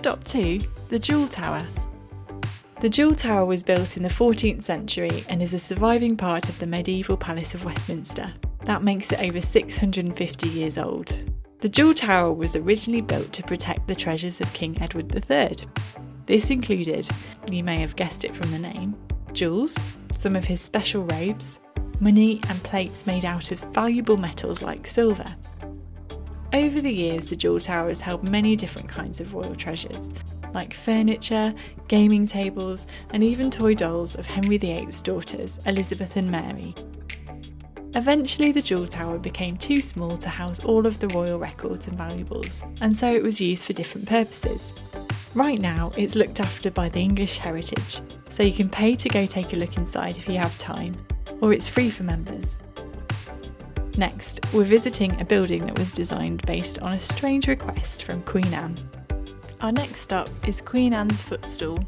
Stop 2 The Jewel Tower. The Jewel Tower was built in the 14th century and is a surviving part of the medieval Palace of Westminster. That makes it over 650 years old. The Jewel Tower was originally built to protect the treasures of King Edward III. This included, you may have guessed it from the name, jewels, some of his special robes, money, and plates made out of valuable metals like silver. Over the years, the Jewel Tower has held many different kinds of royal treasures, like furniture, gaming tables, and even toy dolls of Henry VIII's daughters, Elizabeth and Mary. Eventually, the Jewel Tower became too small to house all of the royal records and valuables, and so it was used for different purposes. Right now, it's looked after by the English Heritage, so you can pay to go take a look inside if you have time, or it's free for members. Next, we're visiting a building that was designed based on a strange request from Queen Anne. Our next stop is Queen Anne's Footstool.